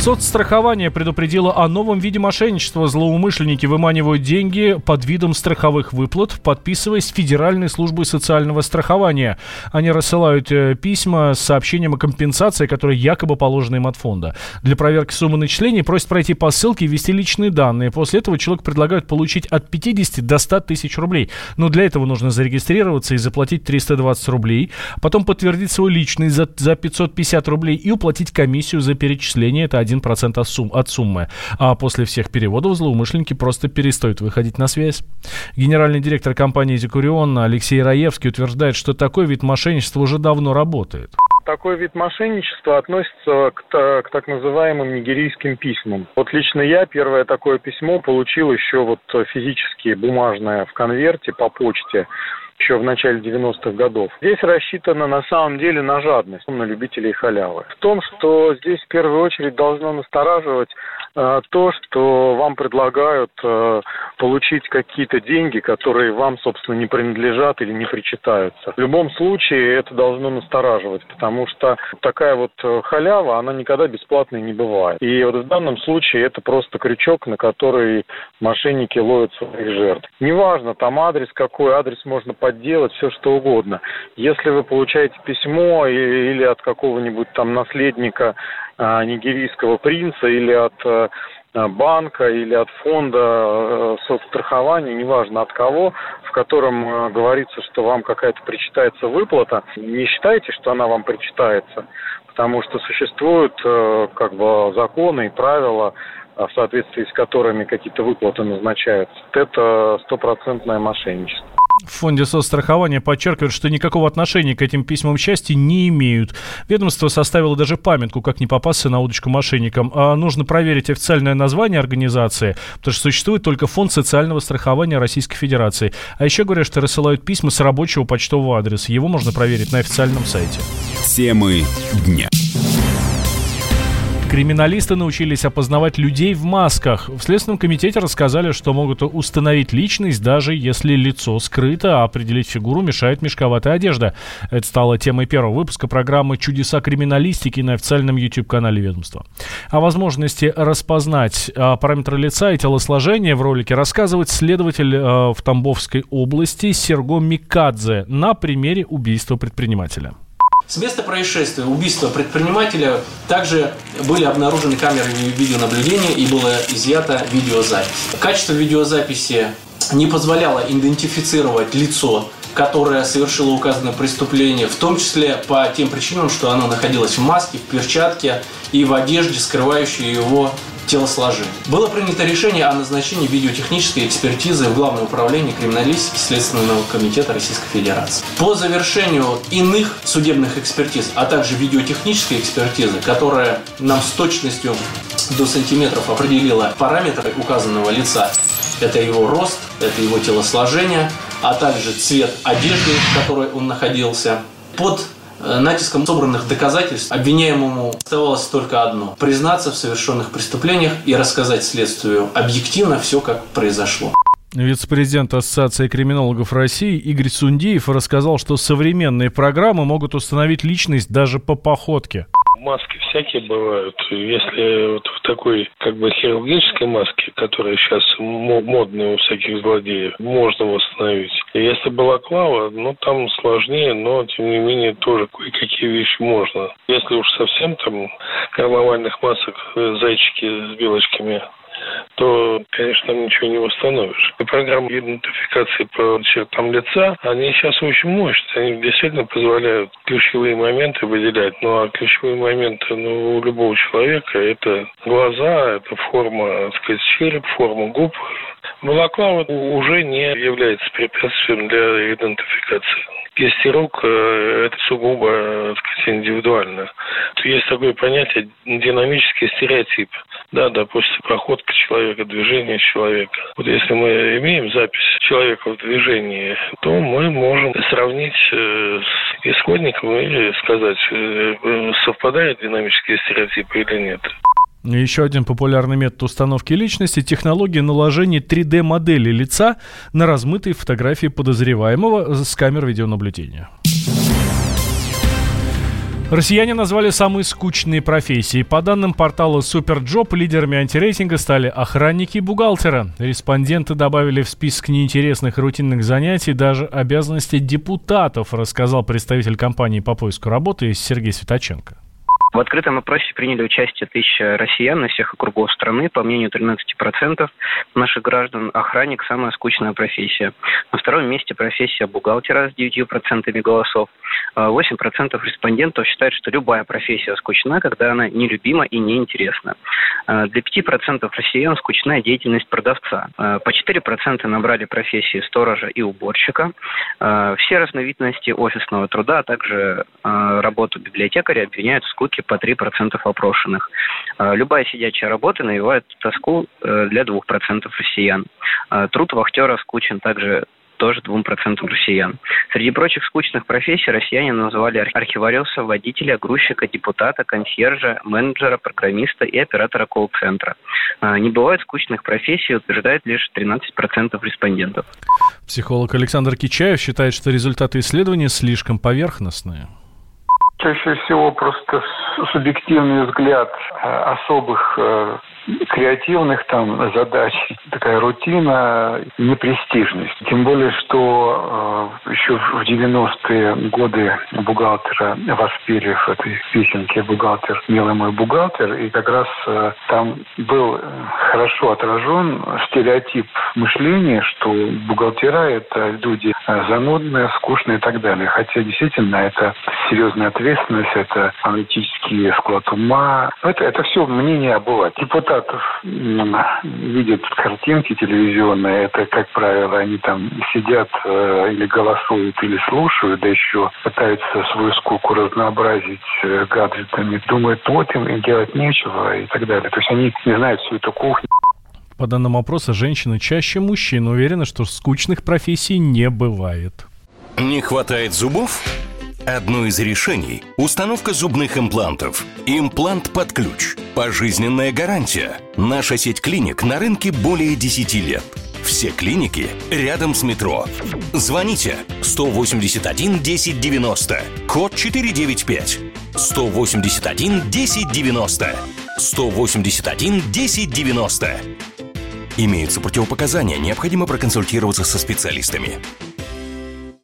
Соцстрахование предупредило о новом виде мошенничества. Злоумышленники выманивают деньги под видом страховых выплат, подписываясь Федеральной службой социального страхования. Они рассылают э, письма с сообщением о компенсации, которые якобы положены им от фонда. Для проверки суммы начислений просят пройти по ссылке и ввести личные данные. После этого человек предлагают получить от 50 до 100 тысяч рублей. Но для этого нужно зарегистрироваться и заплатить 320 рублей, потом подтвердить свой личный за, за 550 рублей и уплатить комиссию за перечисление. Это 1% от, сумм, от суммы. А после всех переводов злоумышленники просто перестают выходить на связь. Генеральный директор компании «Декурион» Алексей Раевский утверждает, что такой вид мошенничества уже давно работает такой вид мошенничества относится к, к так называемым нигерийским письмам. Вот лично я первое такое письмо получил еще вот физически бумажное в конверте по почте еще в начале 90-х годов. Здесь рассчитано на самом деле на жадность, на любителей халявы. В том, что здесь в первую очередь должно настораживать то, что вам предлагают э, получить какие-то деньги, которые вам, собственно, не принадлежат или не причитаются. В любом случае это должно настораживать, потому что такая вот э, халява, она никогда бесплатной не бывает. И вот в данном случае это просто крючок, на который мошенники ловят своих жертв. Неважно, там адрес какой, адрес можно по подделать, все что угодно. Если вы получаете письмо или от какого-нибудь там наследника а, нигерийского принца или от а, банка или от фонда а, соцстрахования, неважно от кого, в котором а, говорится, что вам какая-то причитается выплата, не считайте, что она вам причитается, потому что существуют а, как бы законы и правила, в соответствии с которыми какие-то выплаты назначаются. Это стопроцентное мошенничество. В фонде соцстрахования подчеркивают, что никакого отношения к этим письмам счастья не имеют. Ведомство составило даже памятку, как не попасться на удочку мошенникам. А нужно проверить официальное название организации, потому что существует только фонд социального страхования Российской Федерации. А еще говорят, что рассылают письма с рабочего почтового адреса. Его можно проверить на официальном сайте. Темы дня. Криминалисты научились опознавать людей в масках. В Следственном комитете рассказали, что могут установить личность, даже если лицо скрыто, а определить фигуру мешает мешковатая одежда. Это стало темой первого выпуска программы «Чудеса криминалистики» на официальном YouTube-канале ведомства. О возможности распознать а, параметры лица и телосложения в ролике рассказывает следователь а, в Тамбовской области Серго Микадзе на примере убийства предпринимателя. С места происшествия убийства предпринимателя также были обнаружены камеры видеонаблюдения и была изъята видеозапись. Качество видеозаписи не позволяло идентифицировать лицо, которое совершило указанное преступление, в том числе по тем причинам, что оно находилось в маске, в перчатке и в одежде, скрывающей его телосложения. Было принято решение о назначении видеотехнической экспертизы в Главное управление криминалистики Следственного комитета Российской Федерации. По завершению иных судебных экспертиз, а также видеотехнической экспертизы, которая нам с точностью до сантиметров определила параметры указанного лица, это его рост, это его телосложение, а также цвет одежды, в которой он находился. Под натиском собранных доказательств обвиняемому оставалось только одно – признаться в совершенных преступлениях и рассказать следствию объективно все, как произошло. Вице-президент Ассоциации криминологов России Игорь Сундиев рассказал, что современные программы могут установить личность даже по походке маски всякие бывают. Если вот в такой как бы хирургической маске, которая сейчас модная у всяких злодеев, можно восстановить. Если была клава, ну там сложнее, но тем не менее тоже кое-какие вещи можно. Если уж совсем там карнавальных масок э, зайчики с белочками то, конечно, ничего не восстановишь. И программы идентификации по чертам лица, они сейчас очень мощные. Они действительно позволяют ключевые моменты выделять. Ну, а ключевые моменты ну, у любого человека – это глаза, это форма, так сказать, череп, форма губ. Балаклава уже не является препятствием для идентификации кисти рук э, это сугубо, так сказать, индивидуально. Есть такое понятие динамический стереотип. Да, допустим, проходка человека, движение человека. Вот если мы имеем запись человека в движении, то мы можем сравнить э, с исходником и сказать, э, совпадает динамические стереотипы или нет. Еще один популярный метод установки личности – технология наложения 3D-модели лица на размытые фотографии подозреваемого с камер видеонаблюдения. Россияне назвали самые скучные профессии. По данным портала Superjob, лидерами антирейтинга стали охранники и бухгалтера. Респонденты добавили в список неинтересных рутинных занятий даже обязанности депутатов, рассказал представитель компании по поиску работы Сергей Светоченко. В открытом опросе приняли участие тысяча россиян на всех округов страны. По мнению 13% наших граждан, охранник – самая скучная профессия. На втором месте профессия бухгалтера с 9% голосов. 8% респондентов считают, что любая профессия скучна, когда она нелюбима и неинтересна. Для 5% россиян скучная деятельность продавца. По 4% набрали профессии сторожа и уборщика. Все разновидности офисного труда, а также работу библиотекаря обвиняют в скуке по 3% опрошенных. А, любая сидячая работа навевает тоску э, для 2% россиян. А, труд вахтера скучен также тоже 2% россиян. Среди прочих скучных профессий россияне называли архивариуса, водителя, грузчика, депутата, консьержа, менеджера, программиста и оператора колл-центра. А, не бывает скучных профессий, утверждает лишь 13% респондентов. Психолог Александр Кичаев считает, что результаты исследования слишком поверхностные. Чаще всего просто субъективный взгляд э, особых э, креативных там задач, такая рутина, непрестижность. Тем более, что э, еще в 90-е годы бухгалтера воспели в этой песенке «Бухгалтер, милый мой бухгалтер», и как раз э, там был э, хорошо отражен стереотип мышления, что бухгалтера – это люди занудные, скучные и так далее. Хотя действительно это серьезная ответственность, это аналитический склад ума. Это, это все мнение обывателя. Депутат депутатов видят картинки телевизионные, это, как правило, они там сидят э, или голосуют, или слушают, да еще пытаются свою скуку разнообразить э, гаджетами, думают, вот им делать нечего и так далее. То есть они не знают всю эту кухню. По данным опроса, женщины чаще мужчин уверены, что скучных профессий не бывает. Не хватает зубов? Одно из решений – установка зубных имплантов. Имплант под ключ. Пожизненная гарантия. Наша сеть клиник на рынке более 10 лет. Все клиники рядом с метро. Звоните 181 1090, код 495. 181 1090. 181 1090. Имеются противопоказания, необходимо проконсультироваться со специалистами.